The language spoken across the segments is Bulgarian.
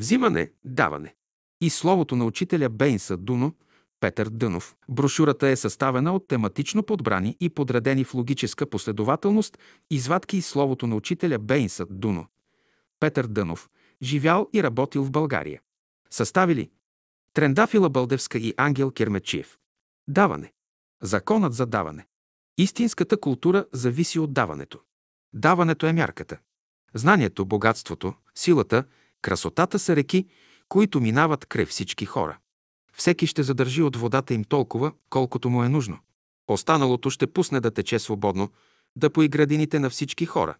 Взимане, даване. И словото на учителя Бейнса Дуно, Петър Дънов. Брошурата е съставена от тематично подбрани и подредени в логическа последователност извадки и словото на учителя Бейнса Дуно. Петър Дънов. Живял и работил в България. Съставили Трендафила Бълдевска и Ангел Кермечиев. Даване. Законът за даване. Истинската култура зависи от даването. Даването е мярката. Знанието, богатството, силата, красотата са реки, които минават край всички хора. Всеки ще задържи от водата им толкова, колкото му е нужно. Останалото ще пусне да тече свободно, да пои градините на всички хора.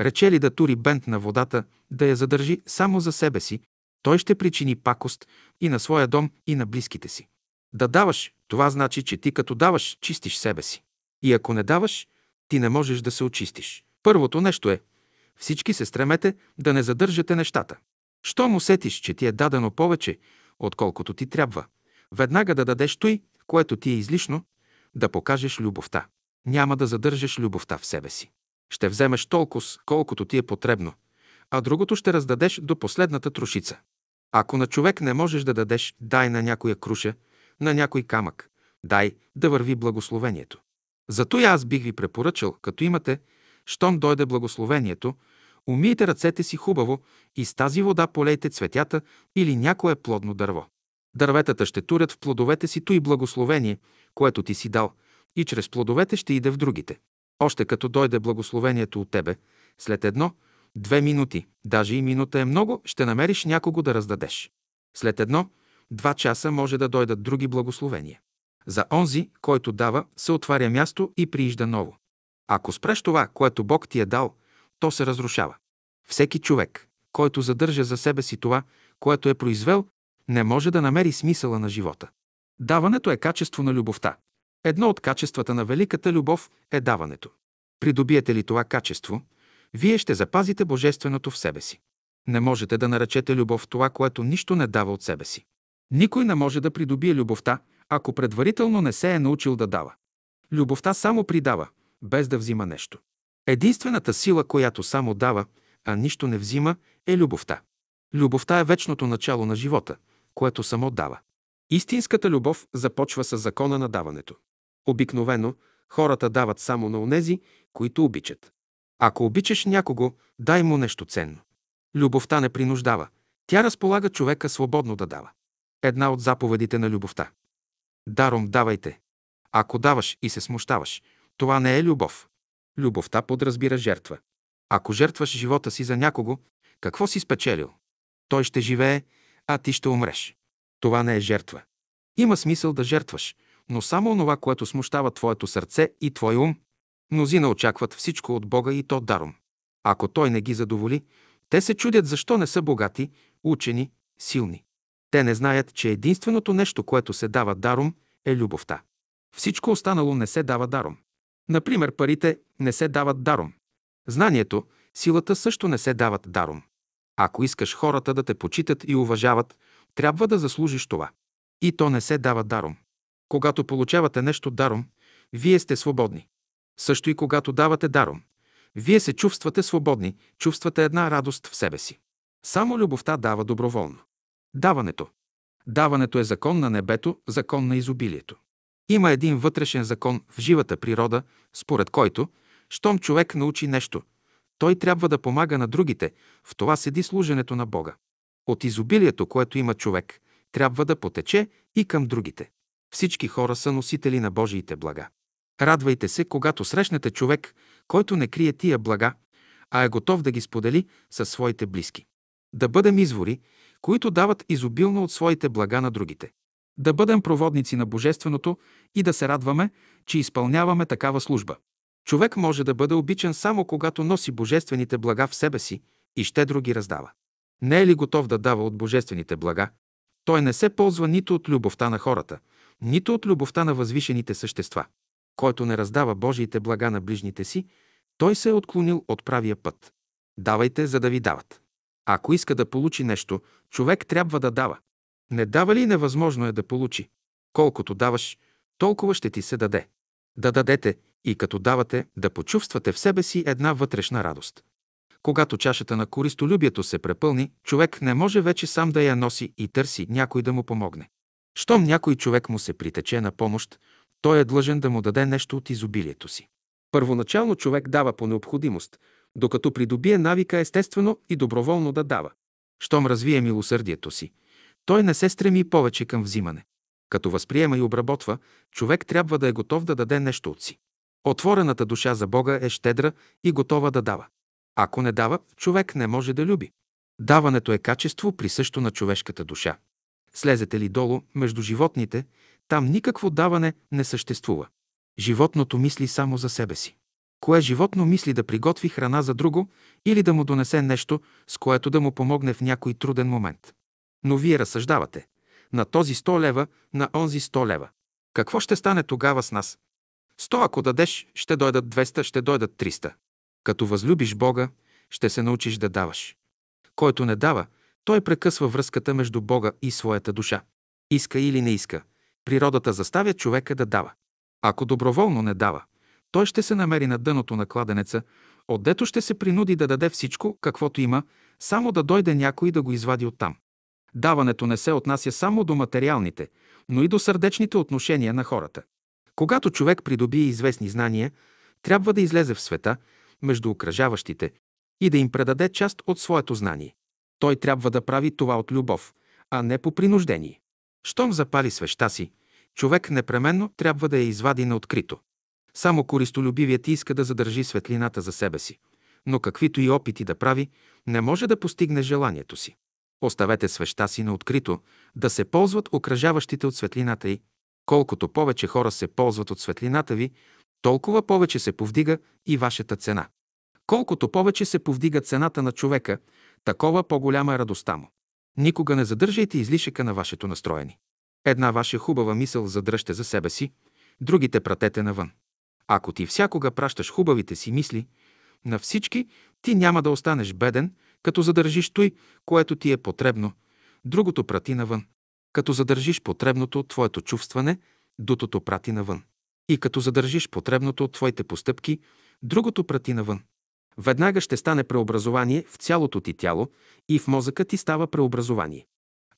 Рече ли да тури бент на водата, да я задържи само за себе си, той ще причини пакост и на своя дом, и на близките си. Да даваш, това значи, че ти като даваш, чистиш себе си. И ако не даваш, ти не можеш да се очистиш. Първото нещо е, всички се стремете да не задържате нещата. Щом усетиш, че ти е дадено повече, отколкото ти трябва, веднага да дадеш той, което ти е излишно, да покажеш любовта. Няма да задържаш любовта в себе си. Ще вземеш толкова, колкото ти е потребно, а другото ще раздадеш до последната трошица. Ако на човек не можеш да дадеш, дай на някоя круша, на някой камък, дай да върви благословението. Зато и аз бих ви препоръчал, като имате, щом дойде благословението, умийте ръцете си хубаво и с тази вода полейте цветята или някое плодно дърво. Дърветата ще турят в плодовете си то и благословение, което ти си дал, и чрез плодовете ще иде в другите. Още като дойде благословението от тебе, след едно, две минути, даже и минута е много, ще намериш някого да раздадеш. След едно, два часа може да дойдат други благословения. За онзи, който дава, се отваря място и приижда ново. Ако спреш това, което Бог ти е дал, то се разрушава. Всеки човек, който задържа за себе си това, което е произвел, не може да намери смисъла на живота. Даването е качество на любовта. Едно от качествата на великата любов е даването. Придобиете ли това качество, вие ще запазите божественото в себе си. Не можете да наречете любов това, което нищо не дава от себе си. Никой не може да придобие любовта, ако предварително не се е научил да дава. Любовта само придава, без да взима нещо. Единствената сила, която само дава, а нищо не взима, е любовта. Любовта е вечното начало на живота, което само дава. Истинската любов започва с закона на даването. Обикновено хората дават само на онези, които обичат. Ако обичаш някого, дай му нещо ценно. Любовта не принуждава. Тя разполага човека свободно да дава. Една от заповедите на любовта. Даром давайте. Ако даваш и се смущаваш, това не е любов. Любовта подразбира жертва. Ако жертваш живота си за някого, какво си спечелил? Той ще живее, а ти ще умреш. Това не е жертва. Има смисъл да жертваш, но само онова, което смущава твоето сърце и твой ум. Мнозина очакват всичко от Бога и то даром. Ако Той не ги задоволи, те се чудят защо не са богати, учени, силни. Те не знаят, че единственото нещо, което се дава даром, е любовта. Всичко останало не се дава даром. Например, парите не се дават даром. Знанието, силата също не се дават даром. Ако искаш хората да те почитат и уважават, трябва да заслужиш това. И то не се дава даром. Когато получавате нещо даром, вие сте свободни. Също и когато давате даром. Вие се чувствате свободни, чувствате една радост в себе си. Само любовта дава доброволно. Даването. Даването е закон на небето, закон на изобилието. Има един вътрешен закон в живата природа, според който, щом човек научи нещо, той трябва да помага на другите, в това седи служенето на Бога. От изобилието, което има човек, трябва да потече и към другите. Всички хора са носители на Божиите блага. Радвайте се, когато срещнете човек, който не крие тия блага, а е готов да ги сподели със своите близки. Да бъдем извори, които дават изобилно от своите блага на другите. Да бъдем проводници на Божественото и да се радваме, че изпълняваме такава служба. Човек може да бъде обичан само когато носи божествените блага в себе си и щедро ги раздава. Не е ли готов да дава от божествените блага? Той не се ползва нито от любовта на хората, нито от любовта на възвишените същества. Който не раздава Божиите блага на ближните си, той се е отклонил от правия път. Давайте, за да ви дават. Ако иска да получи нещо, човек трябва да дава. Не дава ли невъзможно е да получи? Колкото даваш, толкова ще ти се даде. Да дадете и като давате, да почувствате в себе си една вътрешна радост. Когато чашата на користолюбието се препълни, човек не може вече сам да я носи и търси някой да му помогне. Щом някой човек му се притече на помощ, той е длъжен да му даде нещо от изобилието си. Първоначално човек дава по необходимост, докато придобие навика естествено и доброволно да дава. Щом развие милосърдието си, той не се стреми повече към взимане. Като възприема и обработва, човек трябва да е готов да даде нещо от си. Отворената душа за Бога е щедра и готова да дава. Ако не дава, човек не може да люби. Даването е качество присъщо на човешката душа. Слезете ли долу, между животните, там никакво даване не съществува. Животното мисли само за себе си. Кое животно мисли да приготви храна за друго или да му донесе нещо, с което да му помогне в някой труден момент? Но вие разсъждавате. На този 100 лева, на онзи 100 лева. Какво ще стане тогава с нас? 100 ако дадеш, ще дойдат 200, ще дойдат 300. Като възлюбиш Бога, ще се научиш да даваш. Който не дава, той прекъсва връзката между Бога и своята душа. Иска или не иска, природата заставя човека да дава. Ако доброволно не дава, той ще се намери на дъното на кладенеца, отдето ще се принуди да даде всичко, каквото има, само да дойде някой да го извади оттам. Даването не се отнася само до материалните, но и до сърдечните отношения на хората. Когато човек придобие известни знания, трябва да излезе в света, между окръжаващите, и да им предаде част от своето знание. Той трябва да прави това от любов, а не по принуждение. Щом запали свеща си, човек непременно трябва да я извади на открито. Само користолюбивият иска да задържи светлината за себе си, но каквито и опити да прави, не може да постигне желанието си. Оставете свеща си на открито, да се ползват окръжаващите от светлината й. Колкото повече хора се ползват от светлината ви, толкова повече се повдига и вашата цена. Колкото повече се повдига цената на човека, такова по-голяма е радостта му. Никога не задържайте излишъка на вашето настроение. Една ваша хубава мисъл задръжте за себе си, другите пратете навън. Ако ти всякога пращаш хубавите си мисли, на всички ти няма да останеш беден, като задържиш той, което ти е потребно, другото прати навън. Като задържиш потребното от твоето чувстване, дутото прати навън. И като задържиш потребното от твоите постъпки, другото прати навън. Веднага ще стане преобразование в цялото ти тяло и в мозъка ти става преобразование.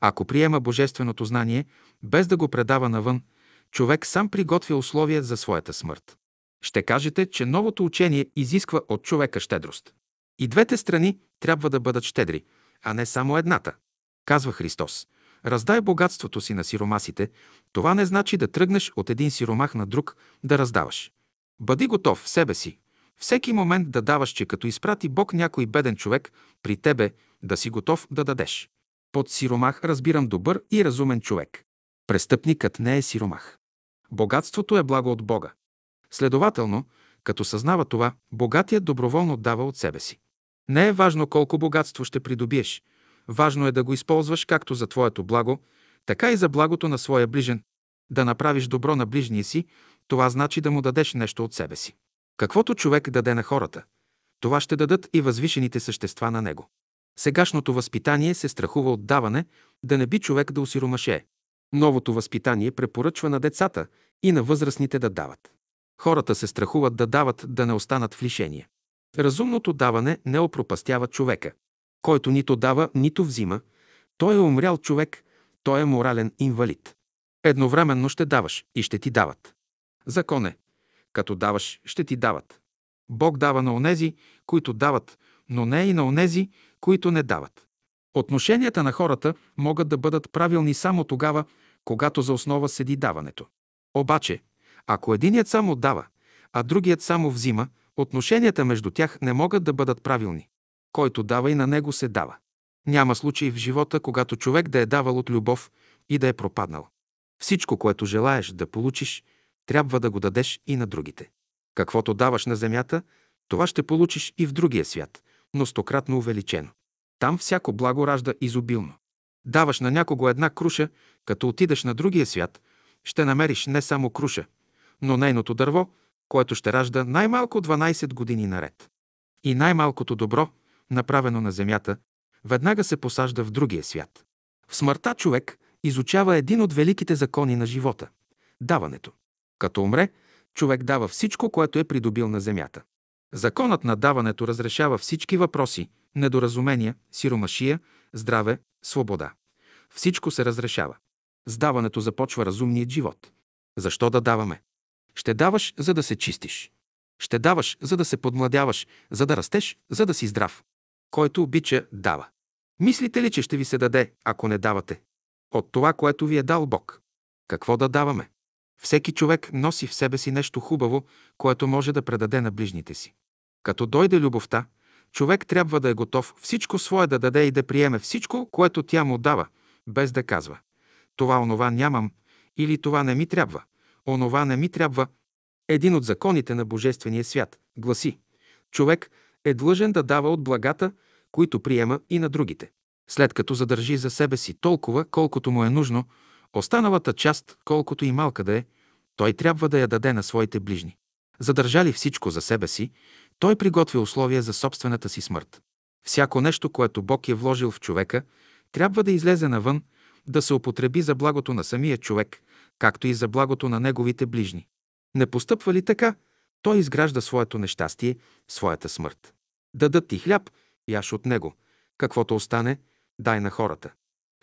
Ако приема божественото знание, без да го предава навън, човек сам приготвя условия за своята смърт. Ще кажете, че новото учение изисква от човека щедрост. И двете страни трябва да бъдат щедри, а не само едната. Казва Христос. Раздай богатството си на сиромасите. Това не значи да тръгнеш от един сиромах на друг да раздаваш. Бъди готов в себе си. Всеки момент да даваш, че като изпрати Бог някой беден човек при тебе, да си готов да дадеш. Под сиромах разбирам добър и разумен човек. Престъпникът не е сиромах. Богатството е благо от Бога. Следователно, като съзнава това, богатият доброволно дава от себе си. Не е важно колко богатство ще придобиеш. Важно е да го използваш както за твоето благо, така и за благото на своя ближен. Да направиш добро на ближния си, това значи да му дадеш нещо от себе си. Каквото човек даде на хората, това ще дадат и възвишените същества на него. Сегашното възпитание се страхува от даване, да не би човек да осиромашее. Новото възпитание препоръчва на децата и на възрастните да дават. Хората се страхуват да дават, да не останат в лишение. Разумното даване не опропастява човека. Който нито дава, нито взима, той е умрял човек, той е морален инвалид. Едновременно ще даваш и ще ти дават. Закон е. Като даваш, ще ти дават. Бог дава на онези, които дават, но не и на онези, които не дават. Отношенията на хората могат да бъдат правилни само тогава, когато за основа седи даването. Обаче, ако единият само дава, а другият само взима, отношенията между тях не могат да бъдат правилни. Който дава и на него се дава. Няма случай в живота, когато човек да е давал от любов и да е пропаднал. Всичко, което желаеш да получиш, трябва да го дадеш и на другите. Каквото даваш на земята, това ще получиш и в другия свят, но стократно увеличено. Там всяко благо ражда изобилно. Даваш на някого една круша, като отидеш на другия свят, ще намериш не само круша, но нейното дърво, което ще ражда най-малко 12 години наред. И най-малкото добро, направено на земята, веднага се посажда в другия свят. В смъртта човек изучава един от великите закони на живота – даването. Като умре, човек дава всичко, което е придобил на земята. Законът на даването разрешава всички въпроси, недоразумения, сиромашия, здраве, свобода. Всичко се разрешава. С даването започва разумният живот. Защо да даваме? Ще даваш, за да се чистиш. Ще даваш, за да се подмладяваш, за да растеш, за да си здрав. Който обича, дава. Мислите ли, че ще ви се даде, ако не давате? От това, което ви е дал Бог. Какво да даваме? Всеки човек носи в себе си нещо хубаво, което може да предаде на ближните си. Като дойде любовта, човек трябва да е готов всичко свое да даде и да приеме всичко, което тя му дава, без да казва «Това, онова нямам» или «Това не ми трябва», «Онова не ми трябва». Един от законите на Божествения свят гласи «Човек е длъжен да дава от благата, които приема и на другите. След като задържи за себе си толкова, колкото му е нужно, останалата част, колкото и малка да е, той трябва да я даде на своите ближни. Задържали всичко за себе си, той приготвя условия за собствената си смърт. Всяко нещо, което Бог е вложил в човека, трябва да излезе навън, да се употреби за благото на самия човек, както и за благото на неговите ближни. Не постъпва ли така, той изгражда своето нещастие, своята смърт. Дадат ти хляб, яш от него. Каквото остане, дай на хората.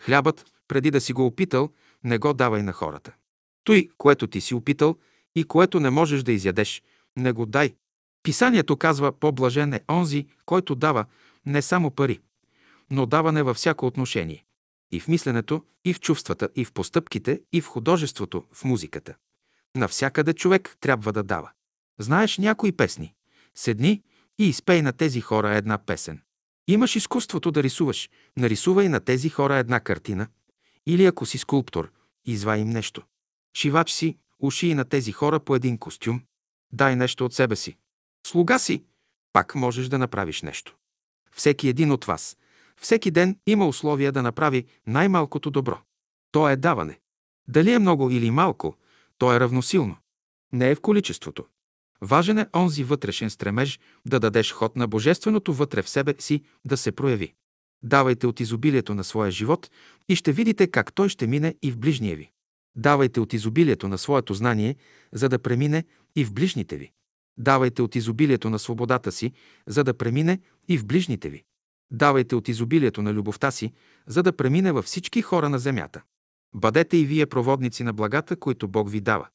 Хлябът, преди да си го опитал, не го давай на хората. Той, което ти си опитал и което не можеш да изядеш, не го дай. Писанието казва, по-блажен е онзи, който дава не само пари, но даване във всяко отношение. И в мисленето, и в чувствата, и в постъпките, и в художеството, в музиката. Навсякъде човек трябва да дава. Знаеш някои песни. Седни и изпей на тези хора една песен. Имаш изкуството да рисуваш, нарисувай на тези хора една картина. Или ако си скулптор, извай им нещо. Шивач си, уши и на тези хора по един костюм. Дай нещо от себе си. Слуга си, пак можеш да направиш нещо. Всеки един от вас, всеки ден има условия да направи най-малкото добро. То е даване. Дали е много или малко, то е равносилно. Не е в количеството. Важен е онзи вътрешен стремеж да дадеш ход на Божественото вътре в себе си да се прояви. Давайте от изобилието на своя живот и ще видите как той ще мине и в ближния ви. Давайте от изобилието на своето знание, за да премине и в ближните ви. Давайте от изобилието на свободата си, за да премине и в ближните ви. Давайте от изобилието на любовта си, за да премине във всички хора на земята. Бъдете и вие проводници на благата, които Бог ви дава.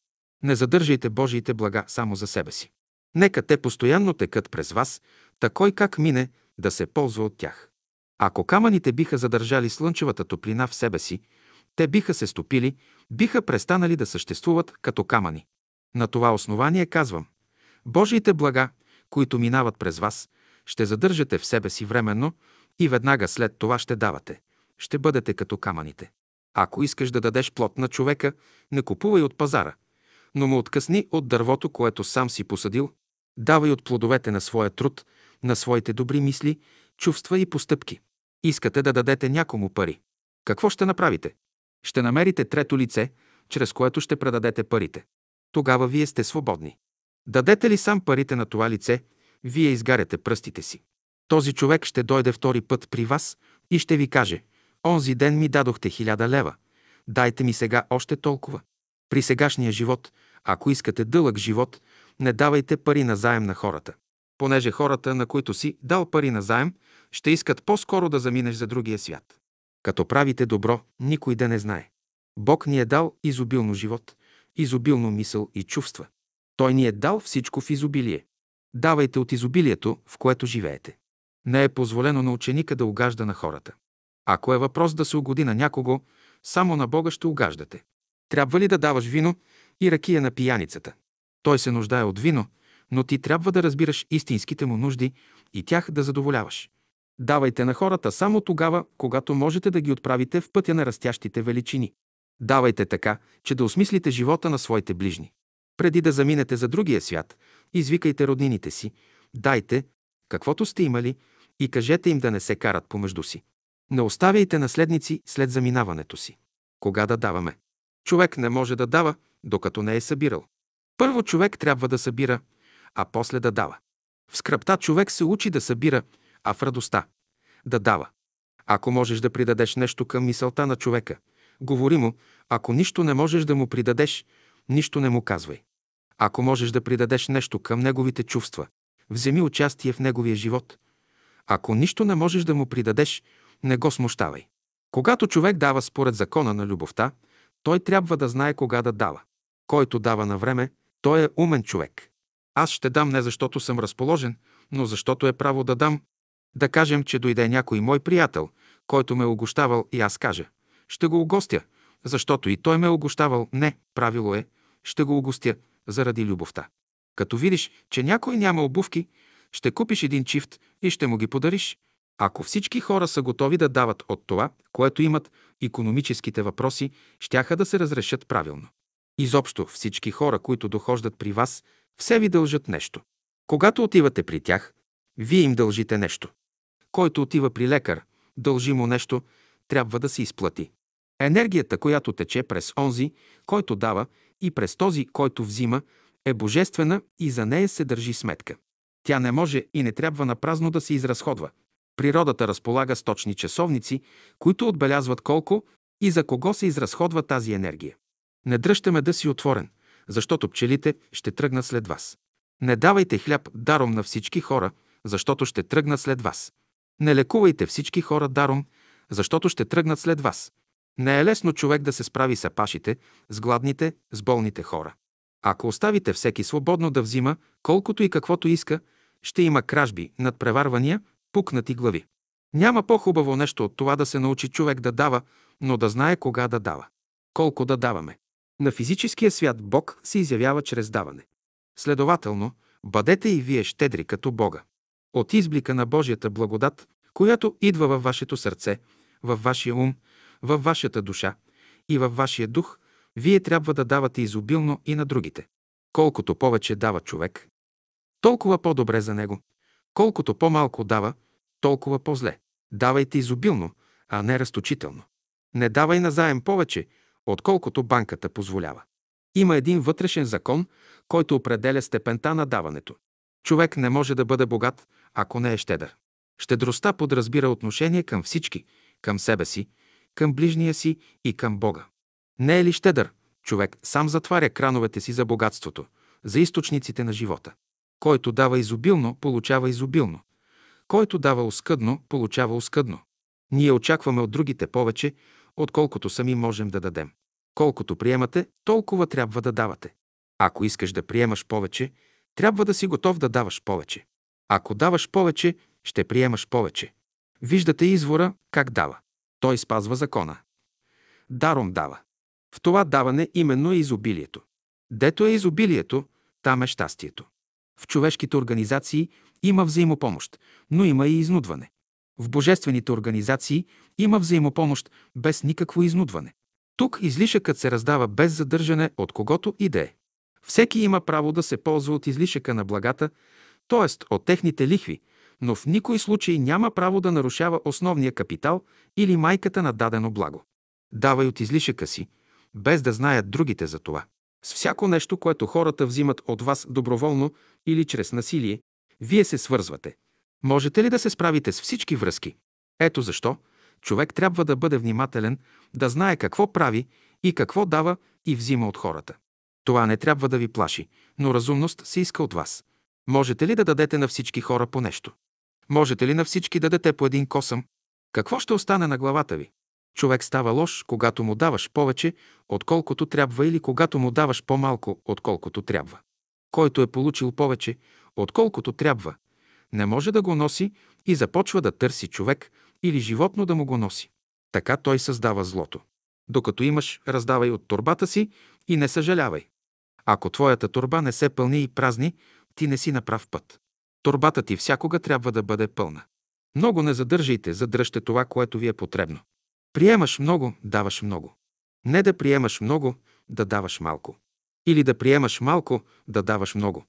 Не задържайте Божиите блага само за себе си. Нека те постоянно текат през вас, такой как мине, да се ползва от тях. Ако камъните биха задържали слънчевата топлина в себе си, те биха се стопили, биха престанали да съществуват като камъни. На това основание казвам, Божиите блага, които минават през вас, ще задържате в себе си временно и веднага след това ще давате. Ще бъдете като камъните. Ако искаш да дадеш плод на човека, не купувай от пазара, но му откъсни от дървото, което сам си посадил, давай от плодовете на своя труд, на своите добри мисли, чувства и постъпки. Искате да дадете някому пари. Какво ще направите? Ще намерите трето лице, чрез което ще предадете парите. Тогава вие сте свободни. Дадете ли сам парите на това лице, вие изгаряте пръстите си. Този човек ще дойде втори път при вас и ще ви каже, онзи ден ми дадохте хиляда лева, дайте ми сега още толкова. При сегашния живот, ако искате дълъг живот, не давайте пари на заем на хората. Понеже хората, на които си дал пари на заем, ще искат по-скоро да заминеш за другия свят. Като правите добро, никой да не знае. Бог ни е дал изобилно живот, изобилно мисъл и чувства. Той ни е дал всичко в изобилие. Давайте от изобилието, в което живеете. Не е позволено на ученика да угажда на хората. Ако е въпрос да се угоди на някого, само на Бога ще угаждате. Трябва ли да даваш вино и ракия на пияницата? Той се нуждае от вино, но ти трябва да разбираш истинските му нужди и тях да задоволяваш. Давайте на хората само тогава, когато можете да ги отправите в пътя на растящите величини. Давайте така, че да осмислите живота на своите ближни. Преди да заминете за другия свят, извикайте роднините си, дайте, каквото сте имали, и кажете им да не се карат помежду си. Не оставяйте наследници след заминаването си. Кога да даваме? Човек не може да дава, докато не е събирал. Първо човек трябва да събира, а после да дава. В скръпта човек се учи да събира, а в радостта – да дава. Ако можеш да придадеш нещо към мисълта на човека, говори му, ако нищо не можеш да му придадеш, нищо не му казвай. Ако можеш да придадеш нещо към неговите чувства, Вземи участие в неговия живот. Ако нищо не можеш да му придадеш, не го смущавай. Когато човек дава според закона на любовта, той трябва да знае кога да дава. Който дава на време, той е умен човек. Аз ще дам не защото съм разположен, но защото е право да дам. Да кажем, че дойде някой мой приятел, който ме е огощавал и аз кажа, ще го огостя, защото и той ме е огощавал. Не, правило е, ще го огостя заради любовта. Като видиш, че някой няма обувки, ще купиш един чифт и ще му ги подариш. Ако всички хора са готови да дават от това, което имат, економическите въпроси щяха да се разрешат правилно. Изобщо всички хора, които дохождат при вас, все ви дължат нещо. Когато отивате при тях, вие им дължите нещо. Който отива при лекар, дължи му нещо, трябва да се изплати. Енергията, която тече през онзи, който дава, и през този, който взима, е божествена и за нея се държи сметка. Тя не може и не трябва на празно да се изразходва. Природата разполага с точни часовници, които отбелязват колко и за кого се изразходва тази енергия. Не дръжте да си отворен, защото пчелите ще тръгнат след вас. Не давайте хляб даром на всички хора, защото ще тръгнат след вас. Не лекувайте всички хора даром, защото ще тръгнат след вас. Не е лесно човек да се справи с апашите, с гладните, с болните хора. Ако оставите всеки свободно да взима колкото и каквото иска, ще има кражби, надпреварвания, пукнати глави. Няма по-хубаво нещо от това да се научи човек да дава, но да знае кога да дава. Колко да даваме. На физическия свят Бог се изявява чрез даване. Следователно, бъдете и вие щедри като Бога. От изблика на Божията благодат, която идва във вашето сърце, във вашия ум, във вашата душа и във вашия дух, вие трябва да давате изобилно и на другите. Колкото повече дава човек, толкова по-добре за него. Колкото по-малко дава, толкова по-зле. Давайте изобилно, а не разточително. Не давай назаем повече, отколкото банката позволява. Има един вътрешен закон, който определя степента на даването. Човек не може да бъде богат, ако не е щедър. Щедростта подразбира отношение към всички, към себе си, към ближния си и към Бога. Не е ли щедър, човек сам затваря крановете си за богатството, за източниците на живота. Който дава изобилно, получава изобилно. Който дава оскъдно, получава оскъдно. Ние очакваме от другите повече, отколкото сами можем да дадем. Колкото приемате, толкова трябва да давате. Ако искаш да приемаш повече, трябва да си готов да даваш повече. Ако даваш повече, ще приемаш повече. Виждате извора как дава. Той спазва закона. Даром дава. В това даване именно е изобилието. Дето е изобилието, там е щастието. В човешките организации има взаимопомощ, но има и изнудване. В божествените организации има взаимопомощ без никакво изнудване. Тук излишъкът се раздава без задържане от когото и да е. Всеки има право да се ползва от излишъка на благата, т.е. от техните лихви, но в никой случай няма право да нарушава основния капитал или майката на дадено благо. Давай от излишъка си, без да знаят другите за това. С всяко нещо, което хората взимат от вас доброволно или чрез насилие, вие се свързвате. Можете ли да се справите с всички връзки? Ето защо човек трябва да бъде внимателен, да знае какво прави и какво дава и взима от хората. Това не трябва да ви плаши, но разумност се иска от вас. Можете ли да дадете на всички хора по нещо? Можете ли на всички да дадете по един косъм? Какво ще остане на главата ви? Човек става лош, когато му даваш повече, отколкото трябва, или когато му даваш по-малко, отколкото трябва. Който е получил повече, отколкото трябва, не може да го носи и започва да търси човек или животно да му го носи. Така той създава злото. Докато имаш, раздавай от турбата си и не съжалявай. Ако твоята турба не се пълни и празни, ти не си на прав път. Торбата ти всякога трябва да бъде пълна. Много не задържайте, задръжте това, което ви е потребно. Приемаш много, даваш много. Не да приемаш много, да даваш малко. Или да приемаш малко, да даваш много.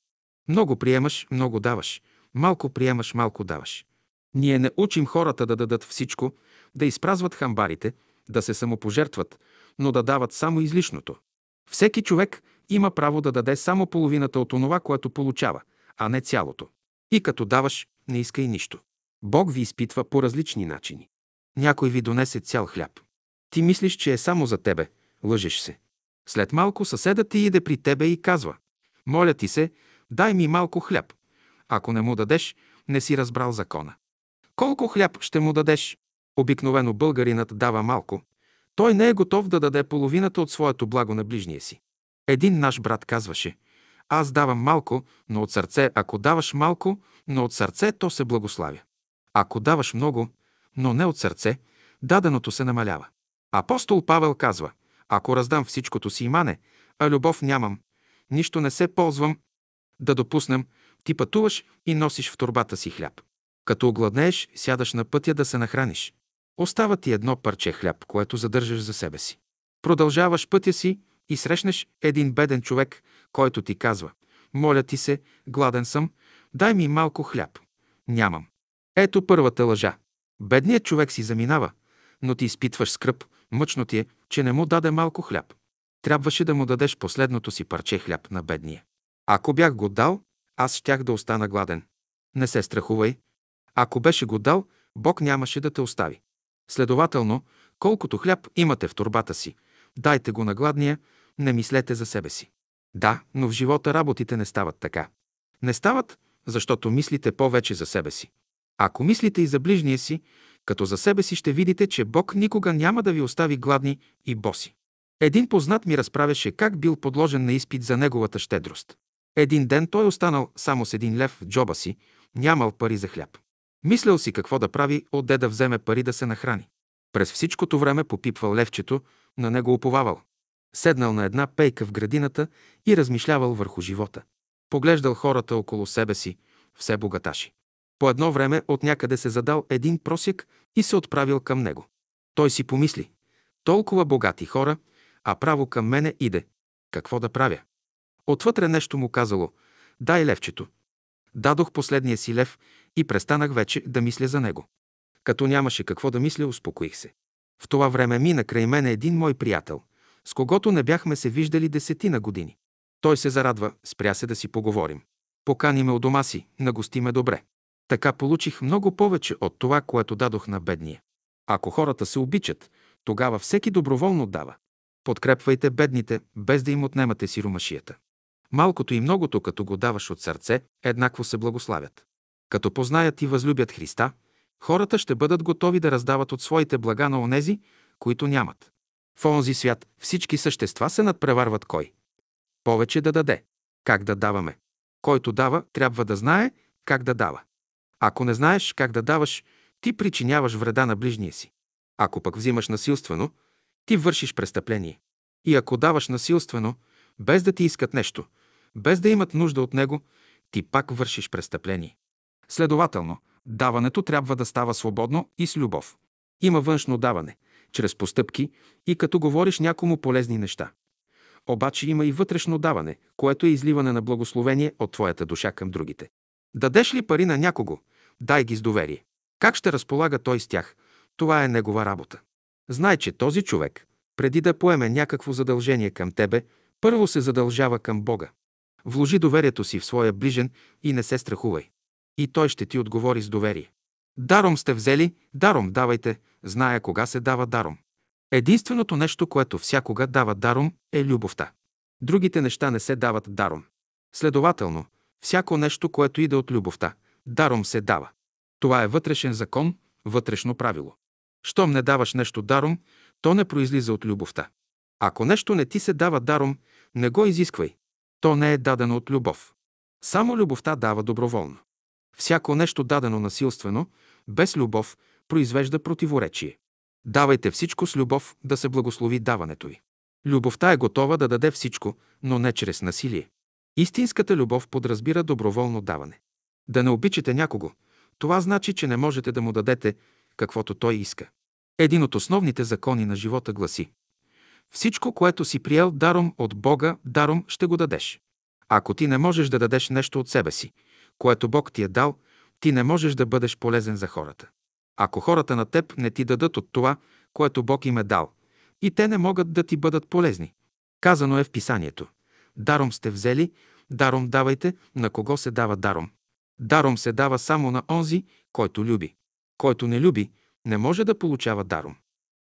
Много приемаш, много даваш. Малко приемаш, малко даваш. Ние не учим хората да дадат всичко, да изпразват хамбарите, да се самопожертват, но да дават само излишното. Всеки човек има право да даде само половината от онова, което получава, а не цялото. И като даваш, не искай нищо. Бог ви изпитва по различни начини. Някой ви донесе цял хляб. Ти мислиш, че е само за тебе. Лъжеш се. След малко съседът ти иде при тебе и казва «Моля ти се, дай ми малко хляб». Ако не му дадеш, не си разбрал закона. Колко хляб ще му дадеш? Обикновено българинът дава малко. Той не е готов да даде половината от своето благо на ближния си. Един наш брат казваше, аз давам малко, но от сърце, ако даваш малко, но от сърце, то се благославя. Ако даваш много, но не от сърце, даденото се намалява. Апостол Павел казва, ако раздам всичкото си имане, а любов нямам, нищо не се ползвам, да допуснем, ти пътуваш и носиш в турбата си хляб. Като огладнееш, сядаш на пътя да се нахраниш. Остава ти едно парче хляб, което задържаш за себе си. Продължаваш пътя си и срещнеш един беден човек, който ти казва «Моля ти се, гладен съм, дай ми малко хляб». Нямам. Ето първата лъжа. Бедният човек си заминава, но ти изпитваш скръп, мъчно ти е, че не му даде малко хляб. Трябваше да му дадеш последното си парче хляб на бедния. Ако бях го дал, аз щях да остана гладен. Не се страхувай. Ако беше го дал, Бог нямаше да те остави. Следователно, колкото хляб имате в турбата си, дайте го на гладния, не мислете за себе си. Да, но в живота работите не стават така. Не стават, защото мислите повече за себе си. Ако мислите и за ближния си, като за себе си ще видите, че Бог никога няма да ви остави гладни и боси. Един познат ми разправяше как бил подложен на изпит за неговата щедрост. Един ден той останал само с един лев в джоба си, нямал пари за хляб. Мислял си какво да прави, отде да вземе пари да се нахрани. През всичкото време попипвал левчето, на него уповавал. Седнал на една пейка в градината и размишлявал върху живота. Поглеждал хората около себе си, все богаташи. По едно време от някъде се задал един просек и се отправил към него. Той си помисли, толкова богати хора, а право към мене иде. Какво да правя? Отвътре нещо му казало, дай левчето. Дадох последния си лев и престанах вече да мисля за него. Като нямаше какво да мисля, успокоих се. В това време мина край мене един мой приятел, с когото не бяхме се виждали десетина години. Той се зарадва, спря се да си поговорим. Покани ме у дома си, нагости ме добре. Така получих много повече от това, което дадох на бедния. Ако хората се обичат, тогава всеки доброволно дава. Подкрепвайте бедните, без да им отнемате сиромашията. Малкото и многото, като го даваш от сърце, еднакво се благославят. Като познаят и възлюбят Христа, хората ще бъдат готови да раздават от своите блага на онези, които нямат. В онзи свят всички същества се надпреварват кой? Повече да даде. Как да даваме? Който дава, трябва да знае как да дава. Ако не знаеш как да даваш, ти причиняваш вреда на ближния си. Ако пък взимаш насилствено, ти вършиш престъпление. И ако даваш насилствено, без да ти искат нещо, без да имат нужда от него, ти пак вършиш престъпление. Следователно, даването трябва да става свободно и с любов. Има външно даване, чрез постъпки и като говориш някому полезни неща. Обаче има и вътрешно даване, което е изливане на благословение от твоята душа към другите. Дадеш ли пари на някого, дай ги с доверие. Как ще разполага той с тях, това е негова работа. Знай, че този човек, преди да поеме някакво задължение към тебе, първо се задължава към Бога. Вложи доверието си в своя ближен и не се страхувай. И той ще ти отговори с доверие. Даром сте взели, даром давайте, зная кога се дава даром. Единственото нещо, което всякога дава даром, е любовта. Другите неща не се дават даром. Следователно, всяко нещо, което иде от любовта, даром се дава. Това е вътрешен закон, вътрешно правило. Щом не даваш нещо даром, то не произлиза от любовта. Ако нещо не ти се дава даром, не го изисквай. То не е дадено от любов. Само любовта дава доброволно. Всяко нещо дадено насилствено, без любов, произвежда противоречие. Давайте всичко с любов да се благослови даването ви. Любовта е готова да даде всичко, но не чрез насилие. Истинската любов подразбира доброволно даване. Да не обичате някого, това значи, че не можете да му дадете каквото той иска. Един от основните закони на живота гласи Всичко, което си приел даром от Бога, даром ще го дадеш. Ако ти не можеш да дадеш нещо от себе си, което Бог ти е дал, ти не можеш да бъдеш полезен за хората. Ако хората на теб не ти дадат от това, което Бог им е дал, и те не могат да ти бъдат полезни. Казано е в писанието. Даром сте взели, даром давайте, на кого се дава даром. Даром се дава само на онзи, който люби. Който не люби, не може да получава даром.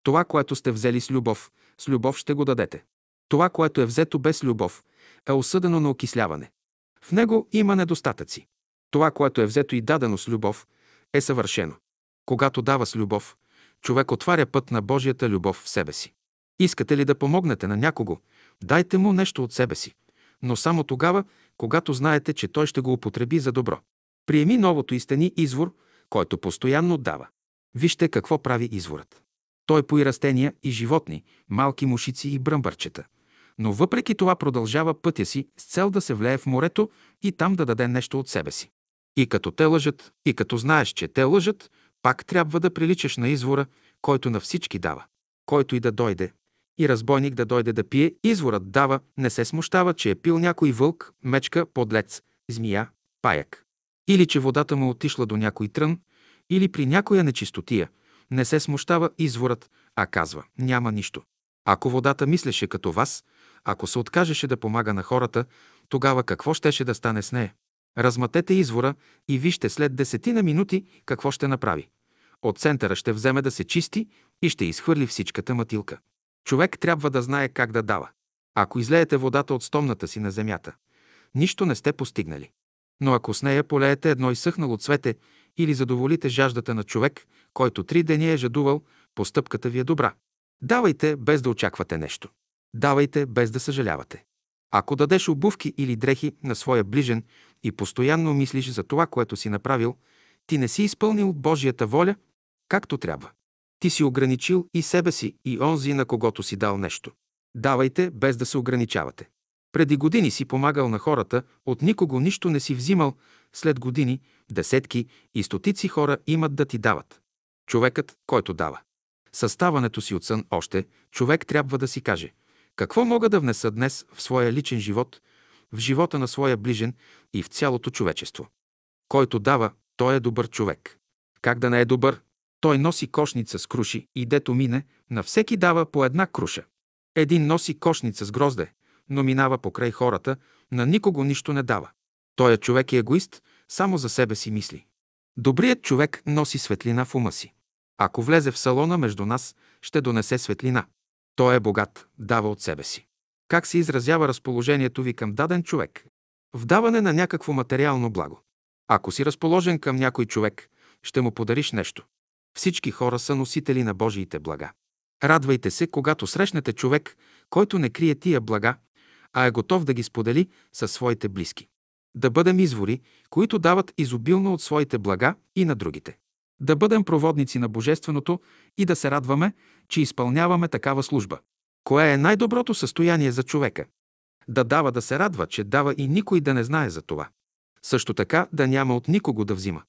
Това, което сте взели с любов, с любов ще го дадете. Това, което е взето без любов, е осъдено на окисляване. В него има недостатъци. Това, което е взето и дадено с любов, е съвършено. Когато дава с любов, човек отваря път на Божията любов в себе си. Искате ли да помогнете на някого, дайте му нещо от себе си, но само тогава, когато знаете, че той ще го употреби за добро. Приеми новото и стани извор, който постоянно дава. Вижте какво прави изворът. Той пои растения и животни, малки мушици и бръмбърчета. Но въпреки това продължава пътя си с цел да се влее в морето и там да даде нещо от себе си. И като те лъжат, и като знаеш, че те лъжат, пак трябва да приличаш на извора, който на всички дава. Който и да дойде, и разбойник да дойде да пие, изворът дава, не се смущава, че е пил някой вълк, мечка, подлец, змия, паяк. Или че водата му отишла до някой трън, или при някоя нечистотия. Не се смущава изворът, а казва – няма нищо. Ако водата мислеше като вас, ако се откажеше да помага на хората, тогава какво щеше да стане с нея? Разматете извора и вижте след десетина минути какво ще направи. От центъра ще вземе да се чисти и ще изхвърли всичката матилка. Човек трябва да знае как да дава. Ако излеете водата от стомната си на земята, нищо не сте постигнали. Но ако с нея полеете едно изсъхнало цвете или задоволите жаждата на човек, който три дни е жадувал, постъпката ви е добра. Давайте без да очаквате нещо. Давайте без да съжалявате. Ако дадеш обувки или дрехи на своя ближен и постоянно мислиш за това, което си направил, ти не си изпълнил Божията воля както трябва. Ти си ограничил и себе си, и онзи, на когото си дал нещо. Давайте, без да се ограничавате. Преди години си помагал на хората, от никого нищо не си взимал, след години десетки и стотици хора имат да ти дават. Човекът, който дава. Съставането си от сън още, човек трябва да си каже какво мога да внеса днес в своя личен живот, в живота на своя ближен и в цялото човечество. Който дава, той е добър човек. Как да не е добър? Той носи кошница с круши и дето мине, на всеки дава по една круша. Един носи кошница с грозде, но минава покрай хората, на никого нищо не дава. Той е човек и егоист, само за себе си мисли. Добрият човек носи светлина в ума си. Ако влезе в салона между нас, ще донесе светлина. Той е богат, дава от себе си. Как се изразява разположението ви към даден човек? В даване на някакво материално благо. Ако си разположен към някой човек, ще му подариш нещо. Всички хора са носители на Божиите блага. Радвайте се, когато срещнете човек, който не крие тия блага, а е готов да ги сподели със своите близки. Да бъдем извори, които дават изобилно от своите блага и на другите. Да бъдем проводници на Божественото и да се радваме, че изпълняваме такава служба. Кое е най-доброто състояние за човека? Да дава да се радва, че дава и никой да не знае за това. Също така да няма от никого да взима.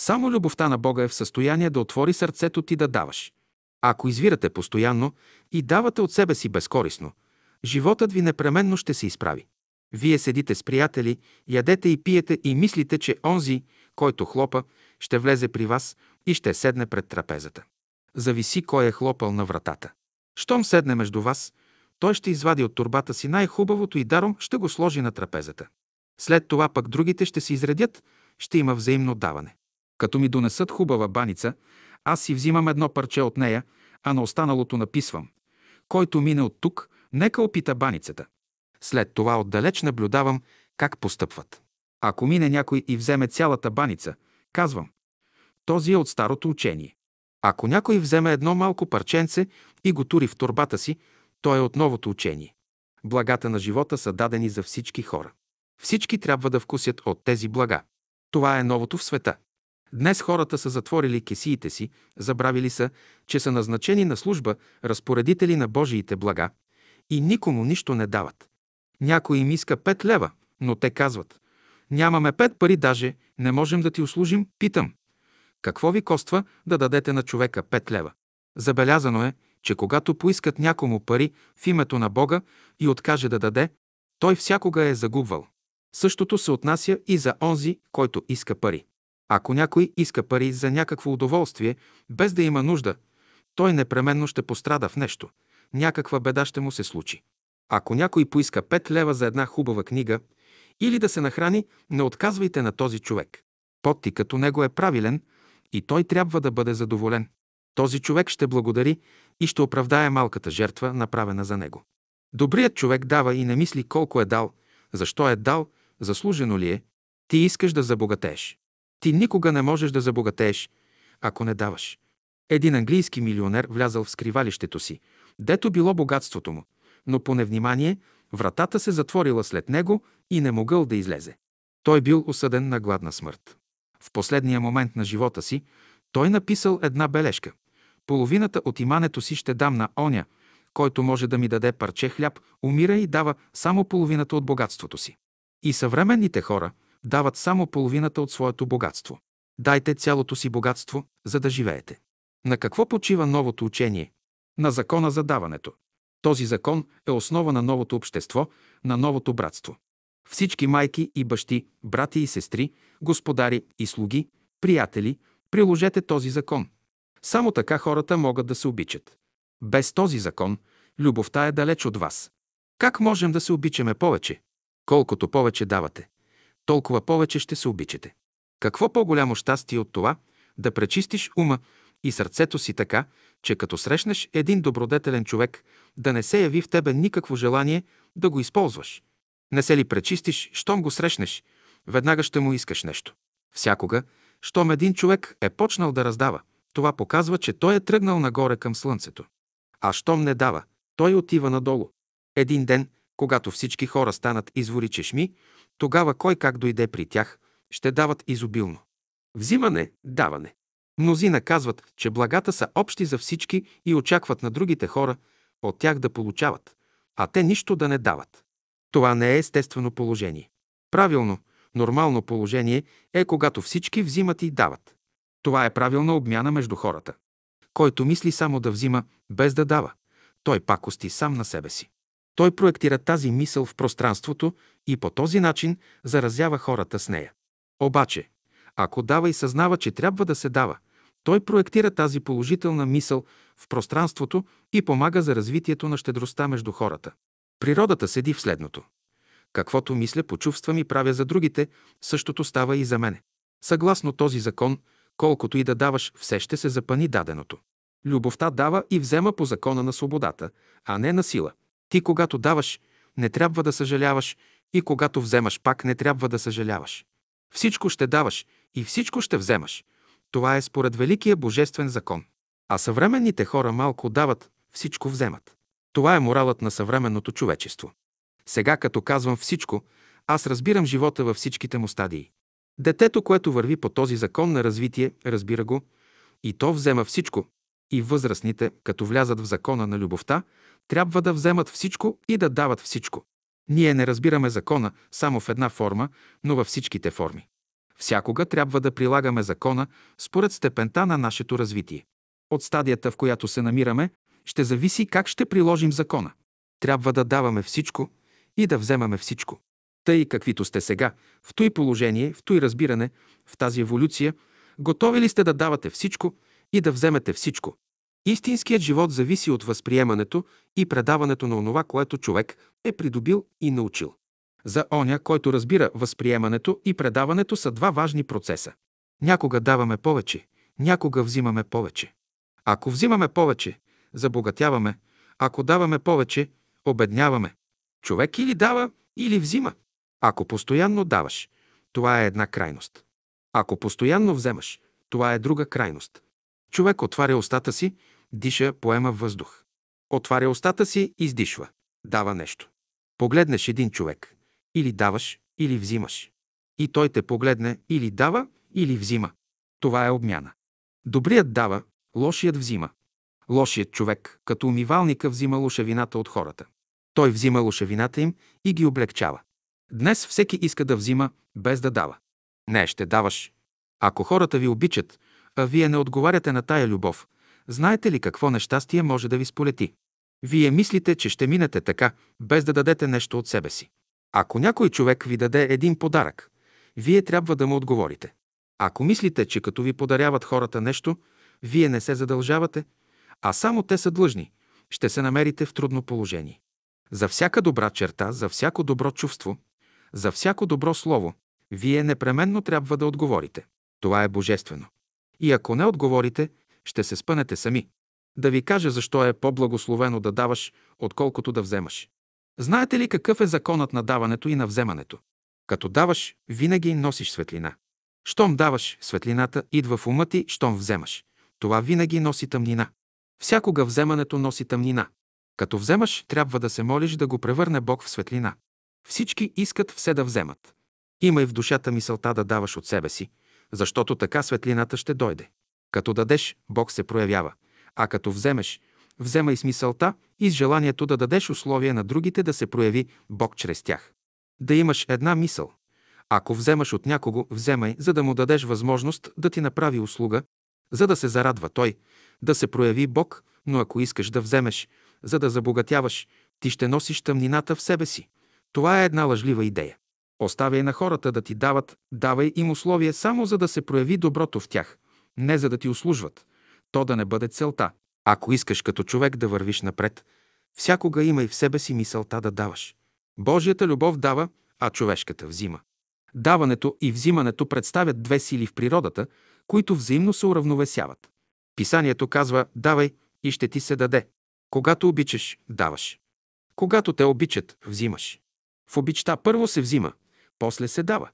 Само любовта на Бога е в състояние да отвори сърцето ти да даваш. Ако извирате постоянно и давате от себе си безкорисно, животът ви непременно ще се изправи. Вие седите с приятели, ядете и пиете и мислите, че онзи, който хлопа, ще влезе при вас и ще седне пред трапезата. Зависи кой е хлопал на вратата. Щом седне между вас, той ще извади от турбата си най-хубавото и даром ще го сложи на трапезата. След това пък другите ще се изредят, ще има взаимно даване. Като ми донесат хубава баница, аз си взимам едно парче от нея, а на останалото написвам. Който мине от тук, нека опита баницата. След това отдалеч наблюдавам как постъпват. Ако мине някой и вземе цялата баница, казвам. Този е от старото учение. Ако някой вземе едно малко парченце и го тури в турбата си, той е от новото учение. Благата на живота са дадени за всички хора. Всички трябва да вкусят от тези блага. Това е новото в света. Днес хората са затворили кесиите си, забравили са, че са назначени на служба разпоредители на Божиите блага и никому нищо не дават. Някой им иска пет лева, но те казват «Нямаме пет пари даже, не можем да ти услужим, питам». Какво ви коства да дадете на човека пет лева? Забелязано е, че когато поискат някому пари в името на Бога и откаже да даде, той всякога е загубвал. Същото се отнася и за онзи, който иска пари. Ако някой иска пари за някакво удоволствие, без да има нужда, той непременно ще пострада в нещо. Някаква беда ще му се случи. Ако някой поиска 5 лева за една хубава книга или да се нахрани, не отказвайте на този човек. Подти като него е правилен и той трябва да бъде задоволен. Този човек ще благодари и ще оправдае малката жертва, направена за него. Добрият човек дава и не мисли колко е дал, защо е дал, заслужено ли е. Ти искаш да забогатееш. Ти никога не можеш да забогатееш, ако не даваш. Един английски милионер влязал в скривалището си, дето било богатството му, но по невнимание вратата се затворила след него и не могъл да излезе. Той бил осъден на гладна смърт. В последния момент на живота си той написал една бележка. Половината от имането си ще дам на оня, който може да ми даде парче хляб, умира и дава само половината от богатството си. И съвременните хора дават само половината от своето богатство. Дайте цялото си богатство, за да живеете. На какво почива новото учение? На закона за даването. Този закон е основа на новото общество, на новото братство. Всички майки и бащи, брати и сестри, господари и слуги, приятели, приложете този закон. Само така хората могат да се обичат. Без този закон, любовта е далеч от вас. Как можем да се обичаме повече? Колкото повече давате, толкова повече ще се обичате. Какво по-голямо щастие от това да пречистиш ума и сърцето си така, че като срещнеш един добродетелен човек, да не се яви в тебе никакво желание да го използваш. Не се ли пречистиш, щом го срещнеш, веднага ще му искаш нещо. Всякога, щом един човек е почнал да раздава, това показва, че той е тръгнал нагоре към слънцето. А щом не дава, той отива надолу. Един ден, когато всички хора станат извори чешми, тогава кой как дойде при тях, ще дават изобилно. Взимане, даване. Мнозина казват, че благата са общи за всички и очакват на другите хора от тях да получават, а те нищо да не дават. Това не е естествено положение. Правилно, нормално положение е когато всички взимат и дават. Това е правилна обмяна между хората. Който мисли само да взима, без да дава, той пакости сам на себе си. Той проектира тази мисъл в пространството и по този начин заразява хората с нея. Обаче, ако дава и съзнава, че трябва да се дава, той проектира тази положителна мисъл в пространството и помага за развитието на щедростта между хората. Природата седи в следното. Каквото мисля, почувствам и правя за другите, същото става и за мене. Съгласно този закон, колкото и да даваш, все ще се запани даденото. Любовта дава и взема по закона на свободата, а не на сила. Ти, когато даваш, не трябва да съжаляваш и когато вземаш, пак не трябва да съжаляваш. Всичко ще даваш и всичко ще вземаш. Това е според Великия Божествен закон. А съвременните хора малко дават, всичко вземат. Това е моралът на съвременното човечество. Сега, като казвам всичко, аз разбирам живота във всичките му стадии. Детето, което върви по този закон на развитие, разбира го, и то взема всичко. И възрастните, като влязат в закона на любовта, трябва да вземат всичко и да дават всичко. Ние не разбираме закона само в една форма, но във всичките форми. Всякога трябва да прилагаме закона според степента на нашето развитие. От стадията, в която се намираме, ще зависи как ще приложим закона. Трябва да даваме всичко и да вземаме всичко. Тъй каквито сте сега, в той положение, в той разбиране, в тази еволюция, готови ли сте да давате всичко и да вземете всичко? Истинският живот зависи от възприемането и предаването на онова, което човек е придобил и научил. За оня, който разбира възприемането и предаването са два важни процеса. Някога даваме повече, някога взимаме повече. Ако взимаме повече, забогатяваме, ако даваме повече, обедняваме. Човек или дава, или взима. Ако постоянно даваш, това е една крайност. Ако постоянно вземаш, това е друга крайност. Човек отваря устата си, диша, поема въздух. Отваря устата си, издишва. Дава нещо. Погледнеш един човек. Или даваш, или взимаш. И той те погледне или дава, или взима. Това е обмяна. Добрият дава, лошият взима. Лошият човек, като умивалника, взима лошевината от хората. Той взима лошевината им и ги облегчава. Днес всеки иска да взима, без да дава. Не, ще даваш. Ако хората ви обичат, а вие не отговаряте на тая любов, знаете ли какво нещастие може да ви сполети? Вие мислите, че ще минете така, без да дадете нещо от себе си. Ако някой човек ви даде един подарък, вие трябва да му отговорите. Ако мислите, че като ви подаряват хората нещо, вие не се задължавате, а само те са длъжни, ще се намерите в трудно положение. За всяка добра черта, за всяко добро чувство, за всяко добро слово, вие непременно трябва да отговорите. Това е божествено. И ако не отговорите, ще се спънете сами. Да ви кажа защо е по-благословено да даваш, отколкото да вземаш. Знаете ли какъв е законът на даването и на вземането? Като даваш, винаги носиш светлина. Щом даваш, светлината идва в ума ти, щом вземаш. Това винаги носи тъмнина. Всякога вземането носи тъмнина. Като вземаш, трябва да се молиш да го превърне Бог в светлина. Всички искат все да вземат. Имай в душата мисълта да даваш от себе си, защото така светлината ще дойде. Като дадеш, Бог се проявява, а като вземеш, вземай с мисълта и с желанието да дадеш условия на другите да се прояви Бог чрез тях. Да имаш една мисъл. Ако вземаш от някого, вземай, за да му дадеш възможност да ти направи услуга, за да се зарадва той, да се прояви Бог, но ако искаш да вземеш, за да забогатяваш, ти ще носиш тъмнината в себе си. Това е една лъжлива идея. Оставяй на хората да ти дават, давай им условия само за да се прояви доброто в тях, не за да ти услужват. То да не бъде целта. Ако искаш като човек да вървиш напред, всякога имай в себе си мисълта да даваш. Божията любов дава, а човешката взима. Даването и взимането представят две сили в природата, които взаимно се уравновесяват. Писанието казва «давай и ще ти се даде». Когато обичаш, даваш. Когато те обичат, взимаш. В обичта първо се взима, после се дава.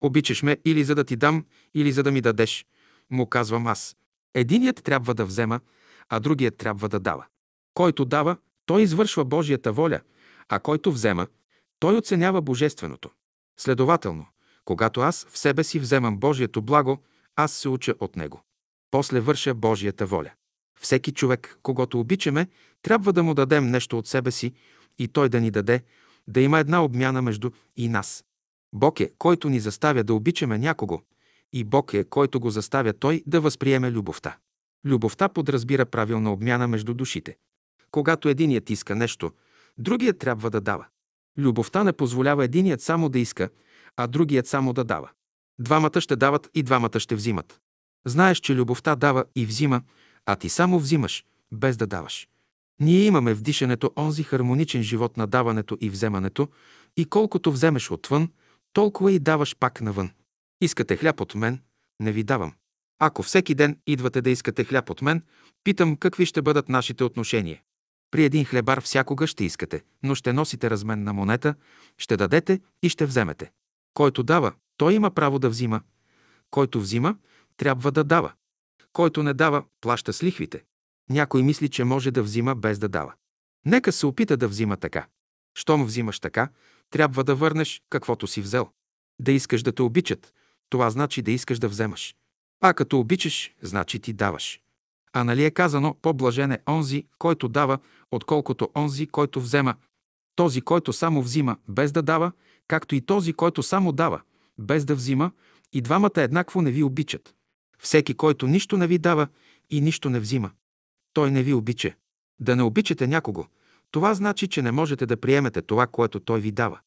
Обичаш ме или за да ти дам, или за да ми дадеш, му казвам аз. Единият трябва да взема, а другият трябва да дава. Който дава, той извършва Божията воля, а който взема, той оценява Божественото. Следователно, когато аз в себе си вземам Божието благо, аз се уча от него. После върша Божията воля. Всеки човек, когато обичаме, трябва да му дадем нещо от себе си и той да ни даде, да има една обмяна между и нас. Бог е, който ни заставя да обичаме някого, и Бог е, който го заставя той да възприеме любовта. Любовта подразбира правилна обмяна между душите. Когато единият иска нещо, другият трябва да дава. Любовта не позволява единият само да иска, а другият само да дава. Двамата ще дават и двамата ще взимат. Знаеш, че любовта дава и взима, а ти само взимаш, без да даваш. Ние имаме в дишането онзи хармоничен живот на даването и вземането и колкото вземеш отвън, толкова и даваш пак навън. Искате хляб от мен, не ви давам. Ако всеки ден идвате да искате хляб от мен, питам какви ще бъдат нашите отношения. При един хлебар всякога ще искате, но ще носите разменна монета, ще дадете и ще вземете. Който дава, той има право да взима. Който взима, трябва да дава. Който не дава, плаща с лихвите. Някой мисли, че може да взима без да дава. Нека се опита да взима така. Щом взимаш така, трябва да върнеш каквото си взел. Да искаш да те обичат, това значи да искаш да вземаш. А като обичаш, значи ти даваш. А нали е казано, по-блажен е онзи, който дава, отколкото онзи, който взема. Този, който само взима, без да дава, както и този, който само дава, без да взима, и двамата еднакво не ви обичат. Всеки, който нищо не ви дава и нищо не взима, той не ви обича. Да не обичате някого, това значи, че не можете да приемете това, което той ви дава.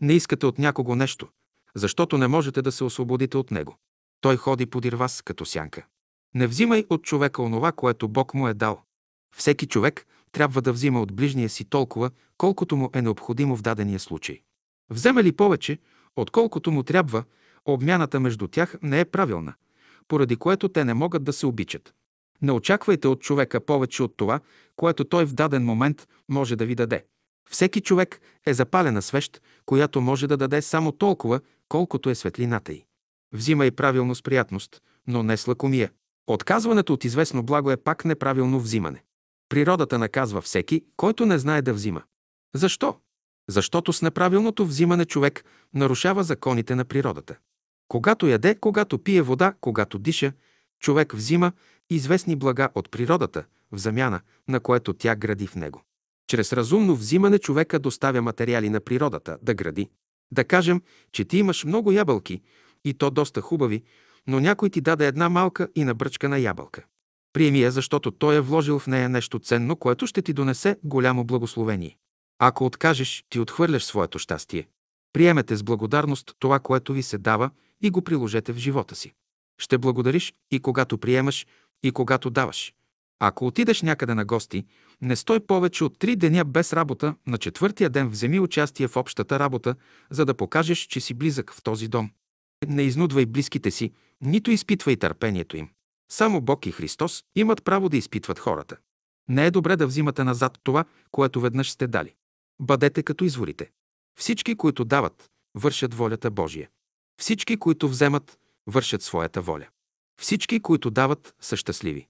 Не искате от някого нещо, защото не можете да се освободите от него. Той ходи подир вас като сянка. Не взимай от човека онова, което Бог му е дал. Всеки човек трябва да взима от ближния си толкова, колкото му е необходимо в дадения случай. Вземе ли повече, отколкото му трябва, обмяната между тях не е правилна, поради което те не могат да се обичат. Не очаквайте от човека повече от това, което той в даден момент може да ви даде. Всеки човек е запалена свещ, която може да даде само толкова, колкото е светлината й. Взимай правилно с приятност, но не с лакомия. Отказването от известно благо е пак неправилно взимане. Природата наказва всеки, който не знае да взима. Защо? Защото с неправилното взимане човек нарушава законите на природата. Когато яде, когато пие вода, когато диша, човек взима известни блага от природата, в замяна на което тя гради в него. Чрез разумно взимане човека доставя материали на природата да гради. Да кажем, че ти имаш много ябълки и то доста хубави, но някой ти даде една малка и набръчкана ябълка. Приеми я, защото той е вложил в нея нещо ценно, което ще ти донесе голямо благословение. Ако откажеш, ти отхвърляш своето щастие. Приемете с благодарност това, което ви се дава и го приложете в живота си. Ще благодариш и когато приемаш, и когато даваш. Ако отидеш някъде на гости, не стой повече от три деня без работа, на четвъртия ден вземи участие в общата работа, за да покажеш, че си близък в този дом. Не изнудвай близките си, нито изпитвай търпението им. Само Бог и Христос имат право да изпитват хората. Не е добре да взимате назад това, което веднъж сте дали. Бъдете като изворите. Всички, които дават, вършат волята Божия. Всички, които вземат, вършат своята воля. Всички, които дават, са щастливи.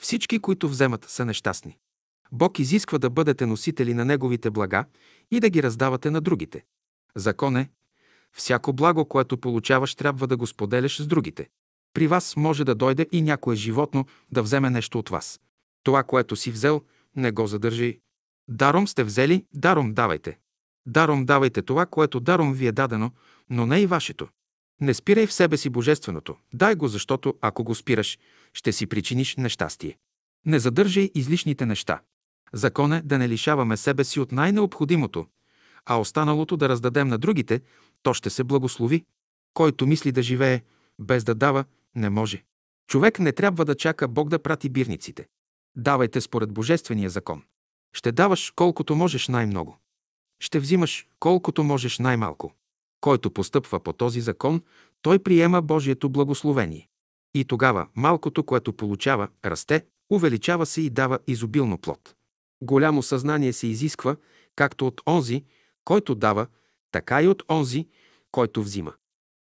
Всички, които вземат, са нещастни. Бог изисква да бъдете носители на Неговите блага и да ги раздавате на другите. Закон е, всяко благо, което получаваш, трябва да го споделяш с другите. При вас може да дойде и някое животно да вземе нещо от вас. Това, което си взел, не го задържи. Даром сте взели, даром давайте. Даром давайте това, което даром ви е дадено, но не и вашето. Не спирай в себе си божественото. Дай го, защото ако го спираш, ще си причиниш нещастие. Не задържай излишните неща. Закон е да не лишаваме себе си от най-необходимото, а останалото да раздадем на другите, то ще се благослови. Който мисли да живее, без да дава, не може. Човек не трябва да чака Бог да прати бирниците. Давайте според Божествения закон. Ще даваш колкото можеш най-много. Ще взимаш колкото можеш най-малко. Който постъпва по този закон, той приема Божието благословение. И тогава малкото, което получава, расте, увеличава се и дава изобилно плод. Голямо съзнание се изисква, както от онзи, който дава, така и от онзи, който взима.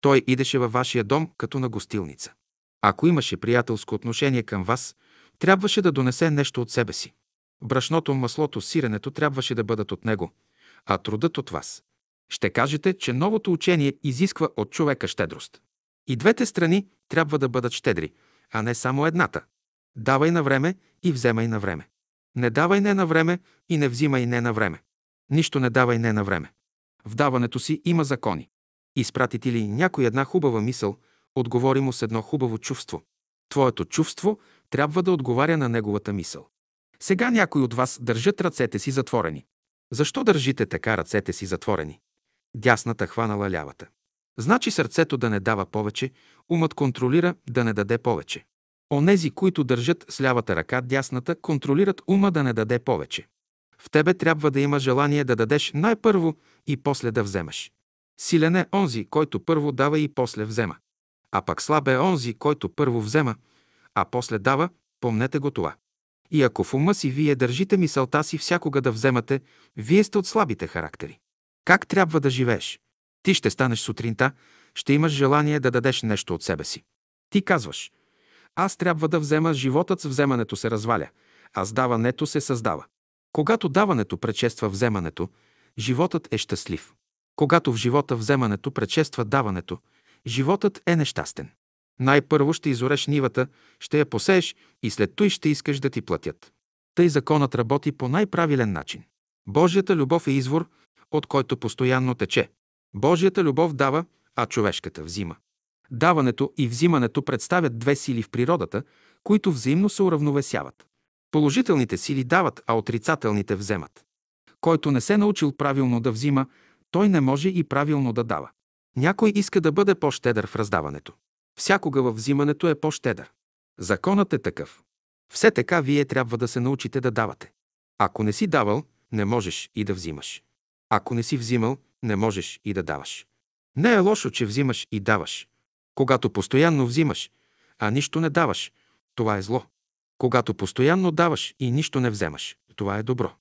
Той идеше във вашия дом като на гостилница. Ако имаше приятелско отношение към вас, трябваше да донесе нещо от себе си. Брашното, маслото, сиренето трябваше да бъдат от него, а трудът от вас. Ще кажете, че новото учение изисква от човека щедрост. И двете страни трябва да бъдат щедри, а не само едната. Давай на време и вземай на време. Не давай не на време и не взимай не на време. Нищо не давай не на време. В даването си има закони. Изпрати ти ли някой една хубава мисъл, отговори му с едно хубаво чувство. Твоето чувство трябва да отговаря на неговата мисъл. Сега някои от вас държат ръцете си затворени. Защо държите така ръцете си затворени? Дясната хванала лявата. Значи сърцето да не дава повече, умът контролира да не даде повече. Онези, които държат с лявата ръка дясната, контролират ума да не даде повече. В тебе трябва да има желание да дадеш най-първо и после да вземеш. Силен е онзи, който първо дава и после взема. А пък слаб е онзи, който първо взема, а после дава, помнете го това. И ако в ума си вие държите мисълта си всякога да вземате, вие сте от слабите характери. Как трябва да живееш? Ти ще станеш сутринта, ще имаш желание да дадеш нещо от себе си. Ти казваш, аз трябва да взема, животът с вземането се разваля, а с даването се създава. Когато даването предшества вземането, животът е щастлив. Когато в живота вземането предшества даването, животът е нещастен. Най-първо ще изореш нивата, ще я посееш и след той ще искаш да ти платят. Тъй законът работи по най-правилен начин. Божията любов е извор, от който постоянно тече. Божията любов дава, а човешката взима. Даването и взимането представят две сили в природата, които взаимно се уравновесяват. Положителните сили дават, а отрицателните вземат. Който не се научил правилно да взима, той не може и правилно да дава. Някой иска да бъде по-щедър в раздаването. Всякога във взимането е по-щедър. Законът е такъв. Все така вие трябва да се научите да давате. Ако не си давал, не можеш и да взимаш. Ако не си взимал, не можеш и да даваш. Не е лошо, че взимаш и даваш. Когато постоянно взимаш, а нищо не даваш, това е зло. Когато постоянно даваш и нищо не вземаш, това е добро.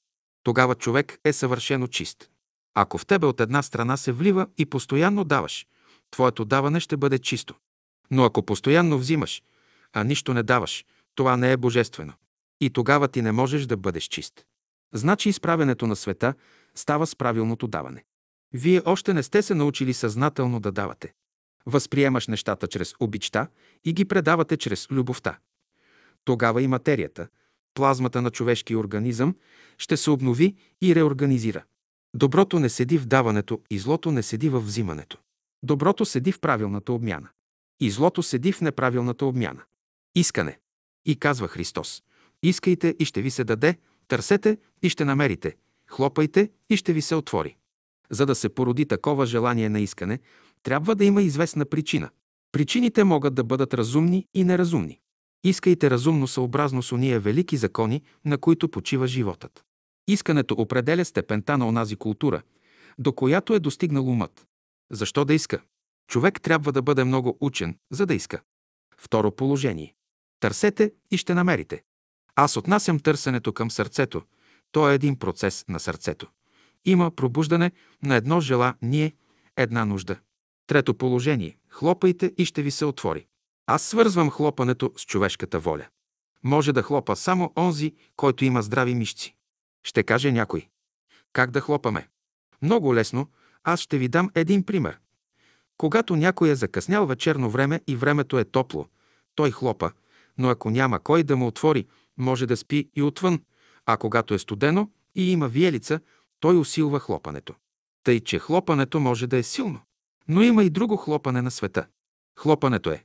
Тогава човек е съвършено чист. Ако в тебе от една страна се влива и постоянно даваш, твоето даване ще бъде чисто. Но ако постоянно взимаш, а нищо не даваш, това не е божествено. И тогава ти не можеш да бъдеш чист. Значи изправенето на света става с правилното даване. Вие още не сте се научили съзнателно да давате. Възприемаш нещата чрез обичта и ги предавате чрез любовта. Тогава и материята, плазмата на човешкия организъм, ще се обнови и реорганизира. Доброто не седи в даването и злото не седи в взимането. Доброто седи в правилната обмяна. И злото седи в неправилната обмяна. Искане. И казва Христос. Искайте и ще ви се даде, търсете и ще намерите, хлопайте и ще ви се отвори. За да се породи такова желание на искане, трябва да има известна причина. Причините могат да бъдат разумни и неразумни. Искайте разумно съобразно с уния велики закони, на които почива животът. Искането определя степента на онази култура, до която е достигнал умът. Защо да иска? Човек трябва да бъде много учен, за да иска. Второ положение. Търсете и ще намерите. Аз отнасям търсенето към сърцето. То е един процес на сърцето. Има пробуждане на едно желание, една нужда. Трето положение. Хлопайте и ще ви се отвори. Аз свързвам хлопането с човешката воля. Може да хлопа само онзи, който има здрави мишци. Ще каже някой. Как да хлопаме? Много лесно. Аз ще ви дам един пример. Когато някой е закъснял вечерно време и времето е топло, той хлопа, но ако няма кой да му отвори, може да спи и отвън, а когато е студено и има виелица, той усилва хлопането. Тъй, че хлопането може да е силно. Но има и друго хлопане на света. Хлопането е,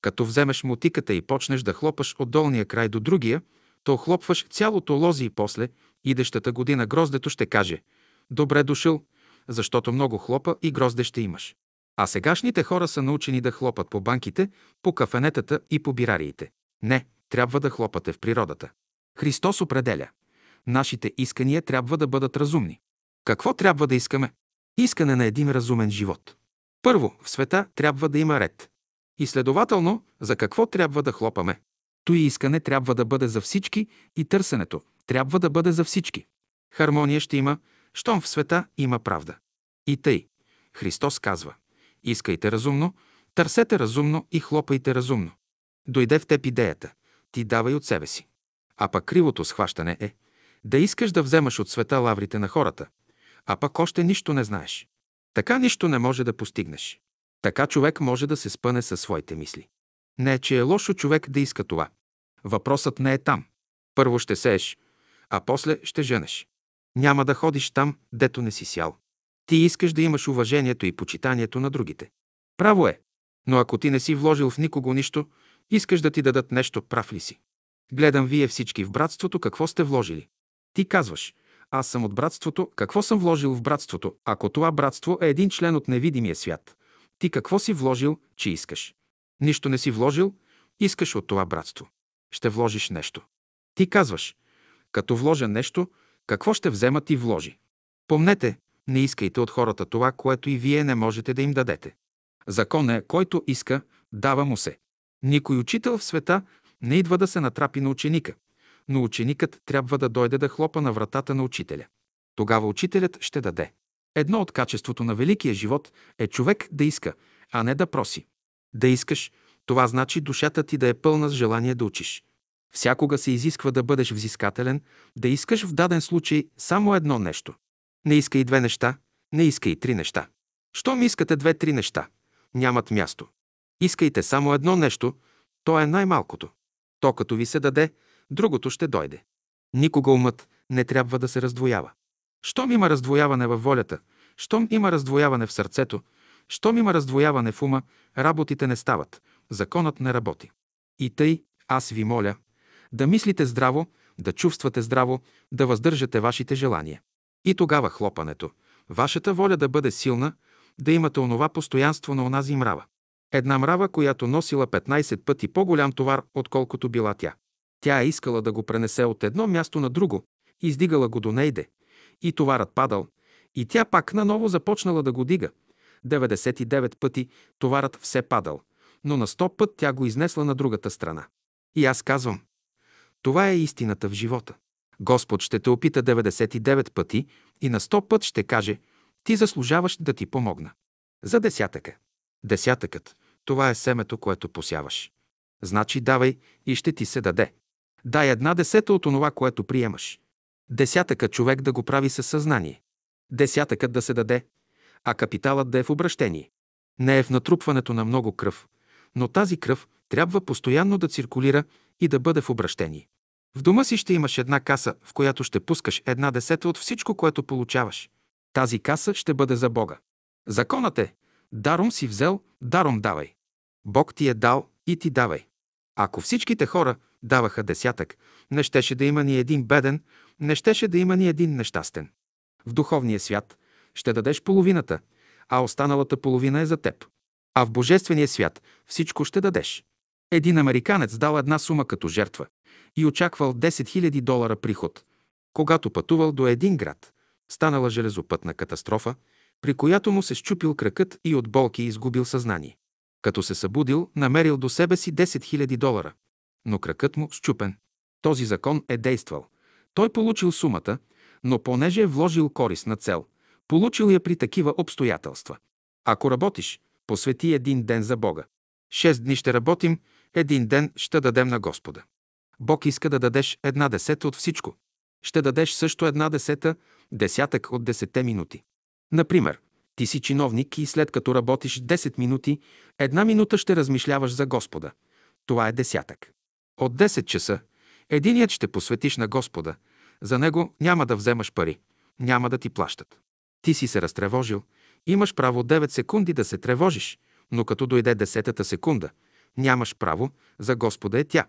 като вземеш мотиката и почнеш да хлопаш от долния край до другия, то хлопваш цялото лози и после, идещата година гроздето ще каже «Добре дошъл», защото много хлопа и грозде ще имаш. А сегашните хора са научени да хлопат по банките, по кафенетата и по бирариите. Не, трябва да хлопате в природата. Христос определя. Нашите искания трябва да бъдат разумни. Какво трябва да искаме? Искане на един разумен живот. Първо, в света трябва да има ред. И следователно, за какво трябва да хлопаме? Той искане трябва да бъде за всички и търсенето трябва да бъде за всички. Хармония ще има, щом в света има правда. И тъй, Христос казва, искайте разумно, търсете разумно и хлопайте разумно. Дойде в теб идеята, ти давай от себе си. А пък кривото схващане е да искаш да вземаш от света лаврите на хората, а пък още нищо не знаеш. Така нищо не може да постигнеш. Така човек може да се спъне със своите мисли. Не че е лошо човек да иска това. Въпросът не е там. Първо ще сееш, а после ще женеш. Няма да ходиш там, дето не си сял. Ти искаш да имаш уважението и почитанието на другите. Право е. Но ако ти не си вложил в никого нищо, искаш да ти дадат нещо, прав ли си? Гледам вие всички в братството какво сте вложили. Ти казваш, аз съм от братството, какво съм вложил в братството, ако това братство е един член от невидимия свят? Ти какво си вложил, че искаш? Нищо не си вложил, искаш от това братство. Ще вложиш нещо. Ти казваш, като вложа нещо, какво ще взема ти вложи? Помнете, не искайте от хората това, което и вие не можете да им дадете. Закон е, който иска, дава му се. Никой учител в света не идва да се натрапи на ученика, но ученикът трябва да дойде да хлопа на вратата на учителя. Тогава учителят ще даде. Едно от качеството на великия живот е човек да иска, а не да проси. Да искаш, това значи душата ти да е пълна с желание да учиш. Всякога се изисква да бъдеш взискателен, да искаш в даден случай само едно нещо. Не искай две неща, не искай три неща. Щом искате две-три неща, нямат място. Искайте само едно нещо, то е най-малкото. То като ви се даде, другото ще дойде. Никога умът не трябва да се раздвоява. Щом има раздвояване във волята, щом има раздвояване в сърцето, щом има раздвояване в ума, работите не стават, законът не работи. И тъй, аз ви моля, да мислите здраво, да чувствате здраво, да въздържате вашите желания. И тогава хлопането, вашата воля да бъде силна, да имате онова постоянство на онази мрава. Една мрава, която носила 15 пъти по-голям товар, отколкото била тя. Тя е искала да го пренесе от едно място на друго, издигала го до нейде, и товарът падал, и тя пак наново започнала да го дига. 99 пъти товарът все падал, но на 100 път тя го изнесла на другата страна. И аз казвам, това е истината в живота. Господ ще те опита 99 пъти и на 100 път ще каже, ти заслужаваш да ти помогна. За десятъка. Десятъкът – това е семето, което посяваш. Значи давай и ще ти се даде. Дай една десета от онова, което приемаш. Десятъка човек да го прави със съзнание. Десятъкът да се даде, а капиталът да е в обращение. Не е в натрупването на много кръв, но тази кръв трябва постоянно да циркулира и да бъде в обращение. В дома си ще имаш една каса, в която ще пускаш една десета от всичко, което получаваш. Тази каса ще бъде за Бога. Законът е даром си взел, даром давай. Бог ти е дал и ти давай. Ако всичките хора даваха десятък, не щеше да има ни един беден, не щеше да има ни един нещастен. В духовния свят ще дадеш половината, а останалата половина е за теб. А в Божествения свят всичко ще дадеш. Един американец дал една сума като жертва и очаквал 10 000 долара приход. Когато пътувал до един град, станала железопътна катастрофа, при която му се щупил кракът и от болки изгубил съзнание. Като се събудил, намерил до себе си 10 000 долара, но кракът му щупен. Този закон е действал. Той получил сумата, но понеже е вложил корисна цел, получил я при такива обстоятелства. Ако работиш, посвети един ден за Бога. Шест дни ще работим, един ден ще дадем на Господа. Бог иска да дадеш една десета от всичко. Ще дадеш също една десета, десятък от десете минути. Например, ти си чиновник и след като работиш 10 минути, една минута ще размишляваш за Господа. Това е десятък. От 10 часа единият ще посветиш на Господа. За него няма да вземаш пари. Няма да ти плащат. Ти си се разтревожил. Имаш право 9 секунди да се тревожиш, но като дойде десетата секунда, нямаш право, за Господа е тя.